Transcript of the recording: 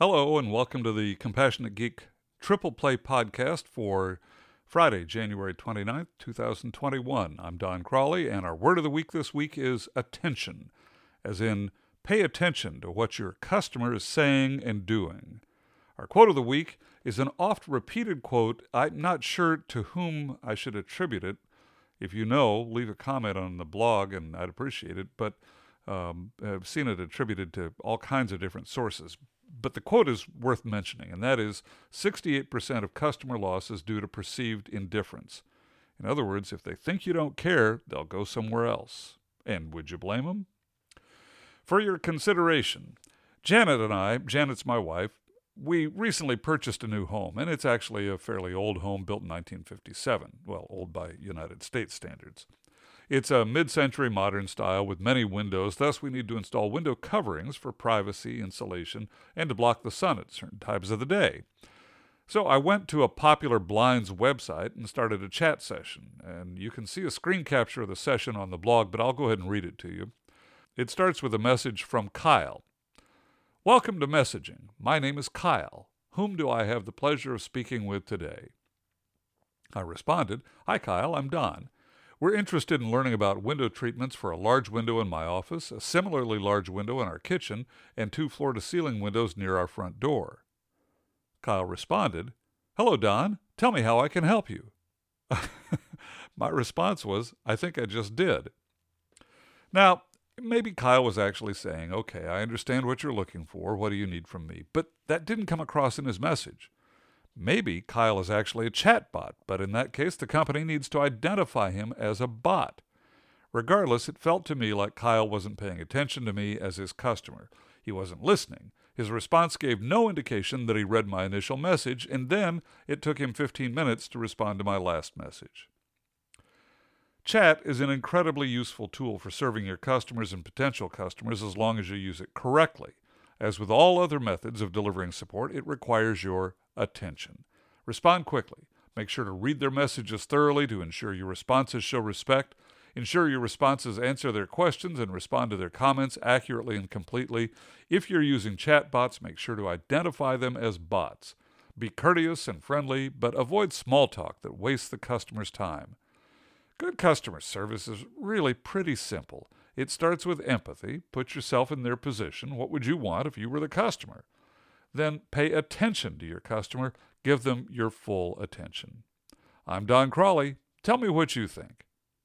Hello, and welcome to the Compassionate Geek Triple Play Podcast for Friday, January 29th, 2021. I'm Don Crawley, and our word of the week this week is attention, as in pay attention to what your customer is saying and doing. Our quote of the week is an oft repeated quote. I'm not sure to whom I should attribute it. If you know, leave a comment on the blog, and I'd appreciate it. But um, I've seen it attributed to all kinds of different sources but the quote is worth mentioning, and that is 68% of customer loss is due to perceived indifference. In other words, if they think you don't care, they'll go somewhere else. And would you blame them? For your consideration, Janet and I, Janet's my wife, we recently purchased a new home, and it's actually a fairly old home built in 1957. Well, old by United States standards. It's a mid century modern style with many windows, thus, we need to install window coverings for privacy, insulation, and to block the sun at certain times of the day. So I went to a popular blinds website and started a chat session. And you can see a screen capture of the session on the blog, but I'll go ahead and read it to you. It starts with a message from Kyle. Welcome to messaging. My name is Kyle. Whom do I have the pleasure of speaking with today? I responded, Hi, Kyle, I'm Don. We're interested in learning about window treatments for a large window in my office, a similarly large window in our kitchen, and two floor to ceiling windows near our front door. Kyle responded, Hello, Don. Tell me how I can help you. my response was, I think I just did. Now, maybe Kyle was actually saying, Okay, I understand what you're looking for. What do you need from me? But that didn't come across in his message. Maybe Kyle is actually a chatbot, but in that case, the company needs to identify him as a bot. Regardless, it felt to me like Kyle wasn't paying attention to me as his customer. He wasn't listening. His response gave no indication that he read my initial message, and then it took him 15 minutes to respond to my last message. Chat is an incredibly useful tool for serving your customers and potential customers as long as you use it correctly. As with all other methods of delivering support, it requires your attention. Respond quickly. Make sure to read their messages thoroughly to ensure your responses show respect. Ensure your responses answer their questions and respond to their comments accurately and completely. If you're using chatbots, make sure to identify them as bots. Be courteous and friendly, but avoid small talk that wastes the customer's time. Good customer service is really pretty simple. It starts with empathy. Put yourself in their position. What would you want if you were the customer? Then pay attention to your customer. Give them your full attention. I'm Don Crawley. Tell me what you think.